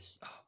Oh,